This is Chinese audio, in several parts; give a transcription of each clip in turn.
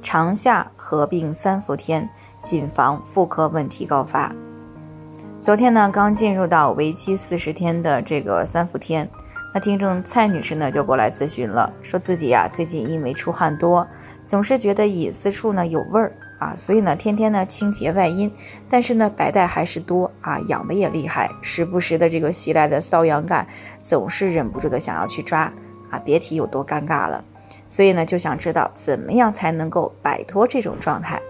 长夏合并三伏天，谨防妇科问题高发。昨天呢，刚进入到为期四十天的这个三伏天，那听众蔡女士呢就过来咨询了，说自己呀最近因为出汗多，总是觉得隐私处呢有味儿啊，所以呢天天呢清洁外阴，但是呢白带还是多啊，痒的也厉害，时不时的这个袭来的瘙痒感，总是忍不住的想要去抓啊，别提有多尴尬了。所以呢，就想知道怎么样才能够摆脱这种状态。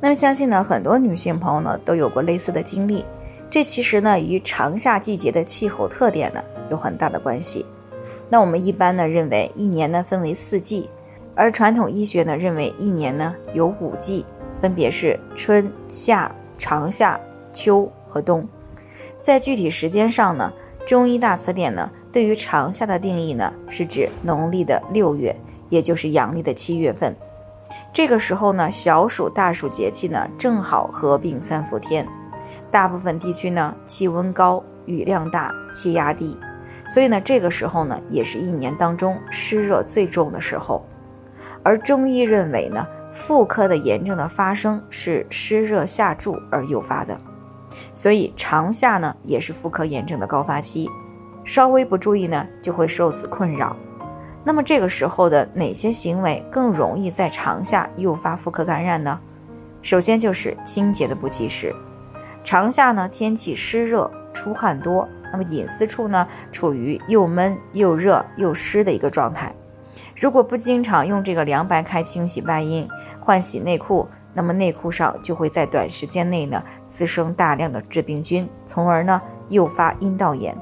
那么，相信呢，很多女性朋友呢都有过类似的经历。这其实呢，与长夏季节的气候特点呢有很大的关系。那我们一般呢认为一年呢分为四季，而传统医学呢认为一年呢有五季，分别是春夏、长夏、秋和冬。在具体时间上呢，中医大词典呢。对于长夏的定义呢，是指农历的六月，也就是阳历的七月份。这个时候呢，小暑、大暑节气呢，正好合并三伏天。大部分地区呢，气温高，雨量大，气压低，所以呢，这个时候呢，也是一年当中湿热最重的时候。而中医认为呢，妇科的炎症的发生是湿热下注而诱发的，所以长夏呢，也是妇科炎症的高发期。稍微不注意呢，就会受此困扰。那么这个时候的哪些行为更容易在长夏诱发妇科感染呢？首先就是清洁的不及时。长夏呢，天气湿热，出汗多，那么隐私处呢，处于又闷又热又湿的一个状态。如果不经常用这个凉白开清洗外阴、换洗内裤，那么内裤上就会在短时间内呢滋生大量的致病菌，从而呢诱发阴道炎。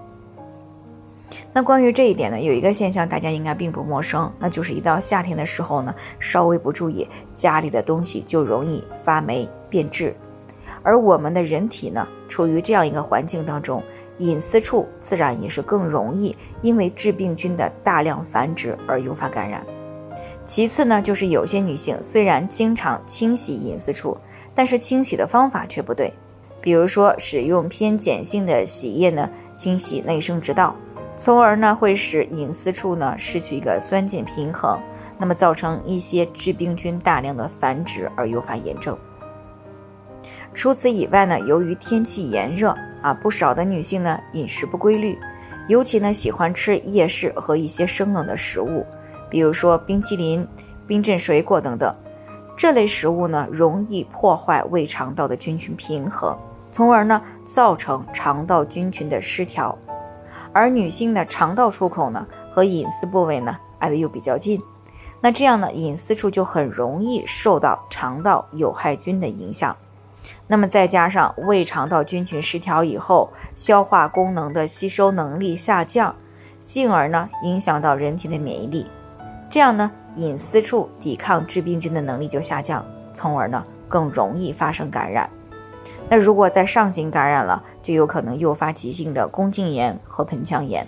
那关于这一点呢，有一个现象大家应该并不陌生，那就是一到夏天的时候呢，稍微不注意，家里的东西就容易发霉变质。而我们的人体呢，处于这样一个环境当中，隐私处自然也是更容易因为致病菌的大量繁殖而诱发感染。其次呢，就是有些女性虽然经常清洗隐私处，但是清洗的方法却不对，比如说使用偏碱性的洗液呢，清洗内生殖道。从而呢，会使隐私处呢失去一个酸碱平衡，那么造成一些致病菌大量的繁殖而诱发炎症。除此以外呢，由于天气炎热啊，不少的女性呢饮食不规律，尤其呢喜欢吃夜市和一些生冷的食物，比如说冰淇淋、冰镇水果等等，这类食物呢容易破坏胃肠道的菌群平衡，从而呢造成肠道菌群的失调。而女性的肠道出口呢，和隐私部位呢挨得又比较近，那这样呢，隐私处就很容易受到肠道有害菌的影响。那么再加上胃肠道菌群失调以后，消化功能的吸收能力下降，进而呢影响到人体的免疫力，这样呢，隐私处抵抗致病菌的能力就下降，从而呢更容易发生感染。那如果在上行感染了，就有可能诱发急性的宫颈炎和盆腔炎。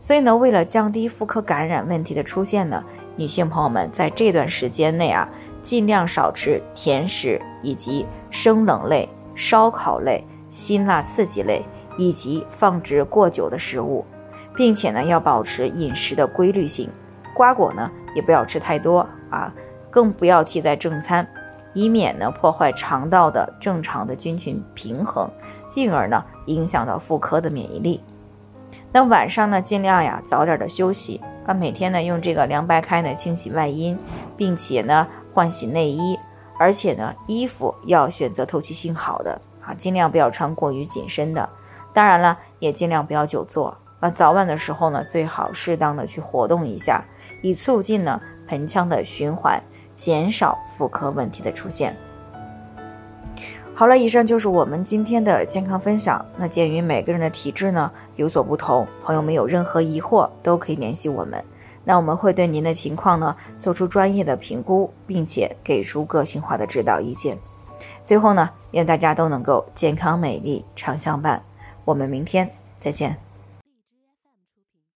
所以呢，为了降低妇科感染问题的出现呢，女性朋友们在这段时间内啊，尽量少吃甜食以及生冷类、烧烤类、辛辣刺激类以及放置过久的食物，并且呢，要保持饮食的规律性，瓜果呢也不要吃太多啊，更不要替代正餐。以免呢破坏肠道的正常的菌群平衡，进而呢影响到妇科的免疫力。那晚上呢尽量呀早点的休息啊，每天呢用这个凉白开呢清洗外阴，并且呢换洗内衣，而且呢衣服要选择透气性好的啊，尽量不要穿过于紧身的。当然了，也尽量不要久坐啊，早晚的时候呢最好适当的去活动一下，以促进呢盆腔的循环。减少妇科问题的出现。好了，以上就是我们今天的健康分享。那鉴于每个人的体质呢有所不同，朋友们有任何疑惑都可以联系我们。那我们会对您的情况呢做出专业的评估，并且给出个性化的指导意见。最后呢，愿大家都能够健康美丽常相伴。我们明天再见。